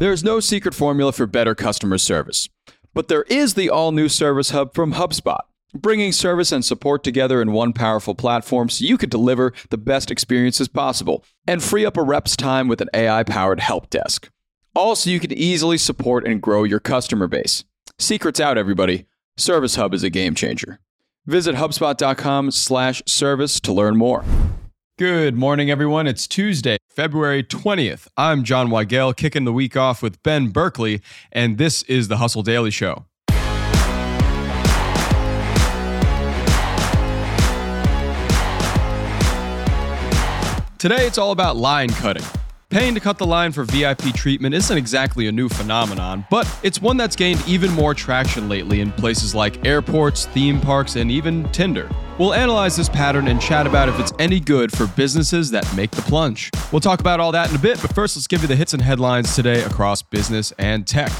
There is no secret formula for better customer service, but there is the all new Service Hub from HubSpot, bringing service and support together in one powerful platform so you can deliver the best experiences possible and free up a rep's time with an AI powered help desk. Also, you can easily support and grow your customer base. Secrets out, everybody. Service Hub is a game changer. Visit HubSpot.com slash service to learn more. Good morning, everyone. It's Tuesday, February 20th. I'm Jon Weigell, kicking the week off with Ben Berkley, and this is the Hustle Daily Show. Today, it's all about line cutting. Paying to cut the line for VIP treatment isn't exactly a new phenomenon, but it's one that's gained even more traction lately in places like airports, theme parks, and even Tinder. We'll analyze this pattern and chat about if it's any good for businesses that make the plunge. We'll talk about all that in a bit, but first, let's give you the hits and headlines today across business and tech.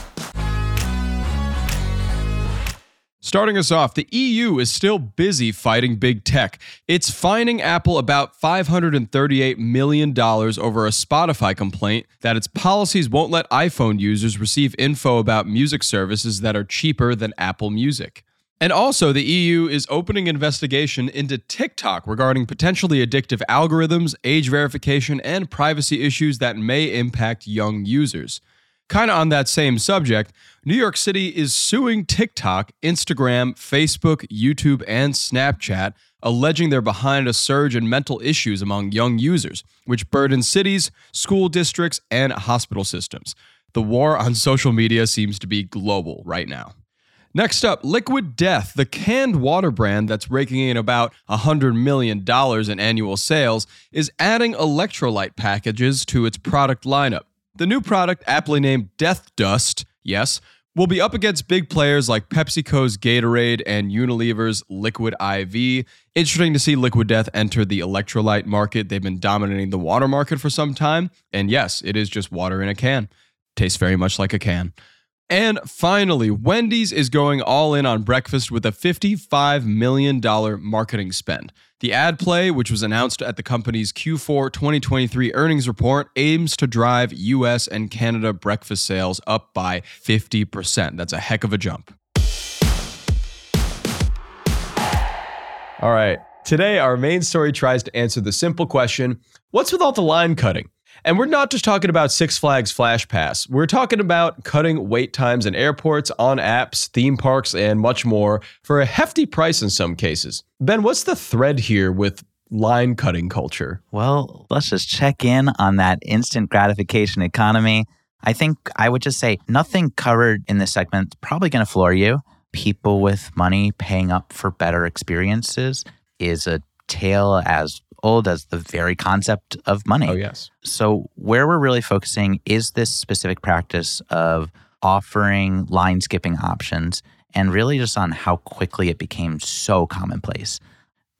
Starting us off, the EU is still busy fighting big tech. It's fining Apple about $538 million over a Spotify complaint that its policies won't let iPhone users receive info about music services that are cheaper than Apple Music. And also, the EU is opening investigation into TikTok regarding potentially addictive algorithms, age verification, and privacy issues that may impact young users. Kind of on that same subject, New York City is suing TikTok, Instagram, Facebook, YouTube, and Snapchat, alleging they're behind a surge in mental issues among young users, which burden cities, school districts, and hospital systems. The war on social media seems to be global right now. Next up, Liquid Death, the canned water brand that's raking in about $100 million in annual sales, is adding electrolyte packages to its product lineup. The new product, aptly named Death Dust, yes, will be up against big players like PepsiCo's Gatorade and Unilever's Liquid IV. Interesting to see Liquid Death enter the electrolyte market. They've been dominating the water market for some time. And yes, it is just water in a can. Tastes very much like a can. And finally, Wendy's is going all in on breakfast with a $55 million marketing spend. The ad play, which was announced at the company's Q4 2023 earnings report, aims to drive US and Canada breakfast sales up by 50%. That's a heck of a jump. All right. Today, our main story tries to answer the simple question what's with all the line cutting? And we're not just talking about Six Flags Flash Pass. We're talking about cutting wait times in airports, on apps, theme parks, and much more for a hefty price in some cases. Ben, what's the thread here with line cutting culture? Well, let's just check in on that instant gratification economy. I think I would just say nothing covered in this segment probably going to floor you. People with money paying up for better experiences is a tale as old as the very concept of money. Oh, yes. So, where we're really focusing is this specific practice of offering line skipping options and really just on how quickly it became so commonplace.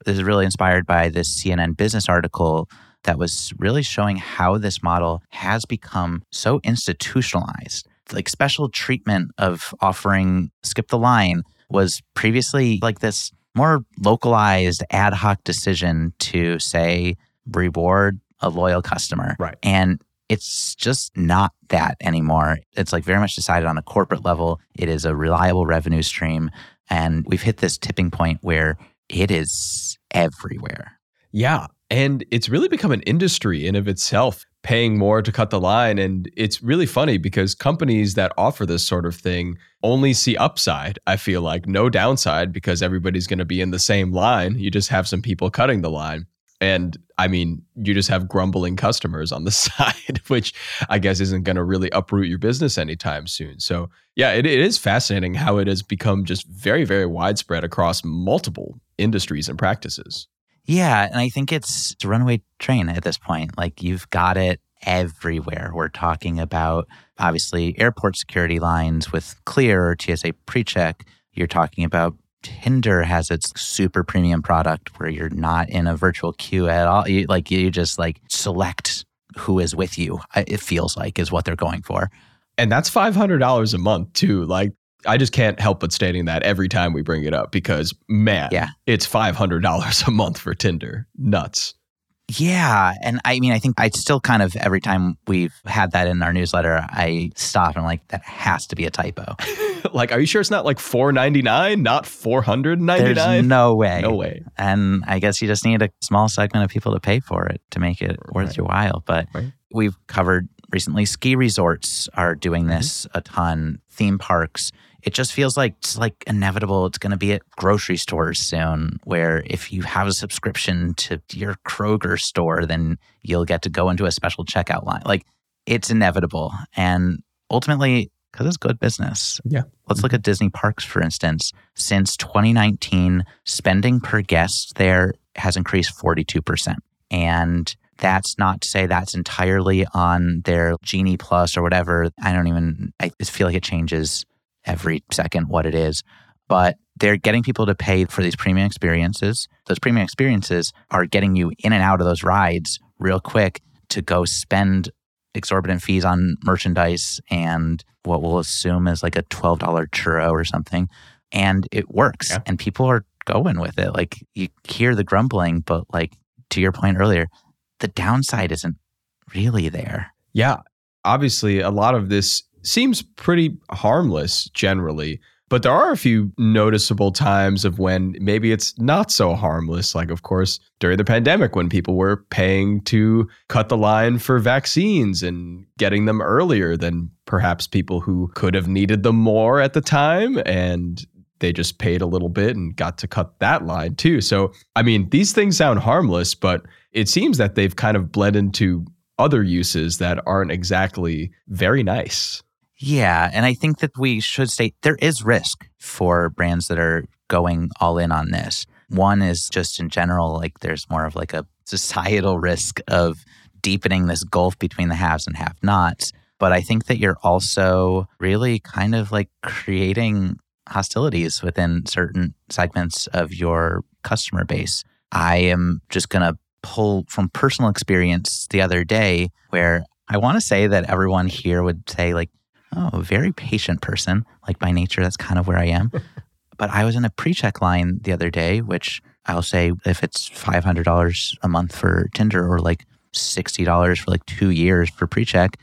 This is really inspired by this CNN business article that was really showing how this model has become so institutionalized. Like special treatment of offering skip the line was previously like this more localized ad hoc decision to say reward a loyal customer. Right. And it's just not that anymore. It's like very much decided on a corporate level. It is a reliable revenue stream. And we've hit this tipping point where it is everywhere. Yeah. And it's really become an industry in of itself paying more to cut the line. And it's really funny because companies that offer this sort of thing only see upside, I feel like, no downside because everybody's going to be in the same line. You just have some people cutting the line. And I mean, you just have grumbling customers on the side, which I guess isn't going to really uproot your business anytime soon. So, yeah, it, it is fascinating how it has become just very, very widespread across multiple industries and practices. Yeah, and I think it's a runaway train at this point. Like you've got it everywhere. We're talking about obviously airport security lines with Clear or TSA PreCheck. You're talking about Tinder has its super premium product where you're not in a virtual queue at all. You, like you just like select who is with you. It feels like is what they're going for. And that's $500 a month too. Like I just can't help but stating that every time we bring it up because man, yeah. it's $500 a month for Tinder. Nuts. Yeah. And I mean, I think I still kind of, every time we've had that in our newsletter, I stop and I'm like, that has to be a typo. like, are you sure it's not like four ninety nine, not four hundred ninety nine? There's no way. No way. And I guess you just need a small segment of people to pay for it to make it worth your while. But Right. we've covered recently ski resorts are doing Mm-hmm. this a ton, theme parks. It just feels like it's like inevitable. It's going to be at grocery stores soon, where if you have a subscription to your Kroger store, then you'll get to go into a special checkout line. Like it's inevitable. And ultimately, because it's good business. Yeah. Let's look at Disney parks, for instance. Since 2019, spending per guest there has increased 42%. And that's not to say that's entirely on their Genie Plus or whatever. I don't even, I just feel like it changes every second what it is. But they're getting people to pay for these premium experiences. Those premium experiences are getting you in and out of those rides real quick to go spend exorbitant fees on merchandise and what we'll assume is like a $12 churro or something. And it works. Yeah. And people are going with it. Like you hear the grumbling, but like to your point earlier, the downside isn't really there. Yeah. Obviously, a lot of this seems pretty harmless generally, but there are a few noticeable times of when maybe it's not so harmless. Like, of course, during the pandemic, when people were paying to cut the line for vaccines and getting them earlier than perhaps people who could have needed them more at the time. And they just paid a little bit and got to cut that line too. So, I mean, these things sound harmless, but it seems that they've kind of bled into other uses that aren't exactly very nice. Yeah. And I think that we should say there is risk for brands that are going all in on this. One is just in general, like there's more of like a societal risk of deepening this gulf between the haves and have nots. But I think that you're also really kind of like creating hostilities within certain segments of your customer base. I am just going to pull from personal experience the other day where I want to say that everyone here would say, like, oh, a very patient person. Like by nature, that's kind of where I am. but I was in a pre check line the other day, which I'll say if it's $500 a month for Tinder or like $60 for like two years for pre check,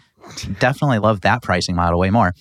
definitely love that pricing model way more.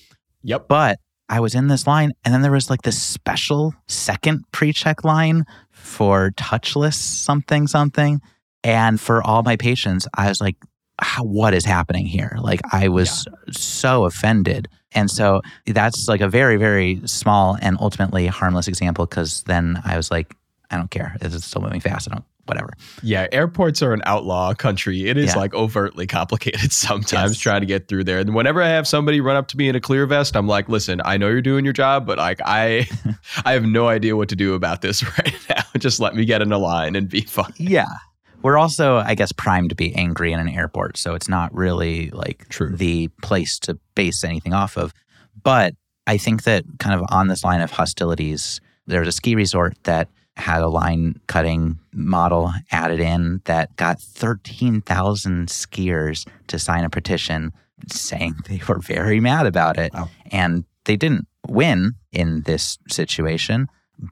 Yep. But I was in this line, and then there was like this special second pre check line for touchless something, something. And for all my patience, I was like, how, what is happening here? Like, I was so offended. And so that's like a very, very small and ultimately harmless example because then I was like, I don't care. It's still moving fast. I don't, whatever. Yeah, airports are an outlaw country. It is Yeah. like overtly complicated sometimes Yes. trying to get through there. And whenever I have somebody run up to me in a clear vest, I'm like, "Listen, I know you're doing your job, but like I I have no idea what to do about this right now. Just let me get in a line and be fine." Yeah. We're also, I guess, primed to be angry in an airport. So it's not really like True. the place to base anything off of. But I think that kind of on this line of hostilities, there's a ski resort that had a line cutting model added in that got 13,000 skiers to sign a petition saying they were very mad about it. Wow. And they didn't win in this situation.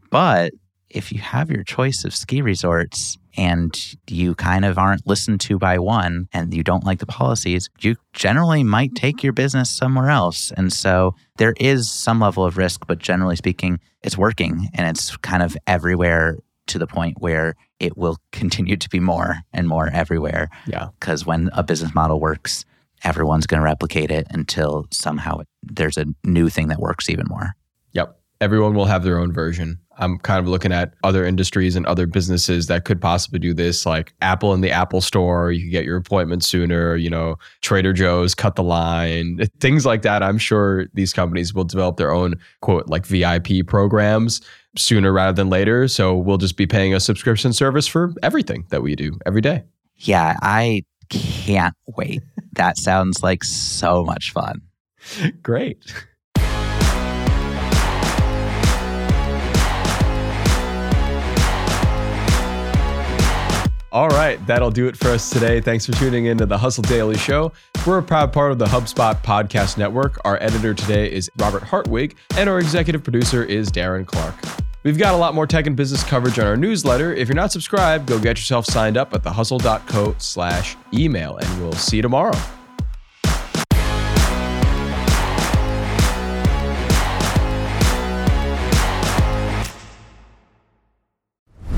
But if you have your choice of ski resorts and you kind of aren't listened to by one and you don't like the policies, you generally might mm-hmm. take your business somewhere else. And so there is some level of risk, but generally speaking, it's working and it's kind of everywhere to the point where it will continue to be more and more everywhere. Yeah. Because when a business model works, everyone's going to replicate it until somehow there's a new thing that works even more. Yep. Everyone will have their own version. I'm kind of looking at other industries and other businesses that could possibly do this, like Apple in the Apple Store. You could get your appointment sooner. You know, Trader Joe's cut the line, things like that. I'm sure these companies will develop their own quote like VIP programs sooner rather than later. So we'll just be paying a subscription service for everything that we do every day. Yeah, I can't wait. that sounds like so much fun. Great. All right, that'll do it for us today. Thanks for tuning in to the Hustle Daily Show. We're a proud part of the HubSpot Podcast Network. Our editor today is Robert Hartwig, and our executive producer is Darren Clark. We've got a lot more tech and business coverage on our newsletter. If you're not subscribed, go get yourself signed up at thehustle.co slash email, and we'll see you tomorrow.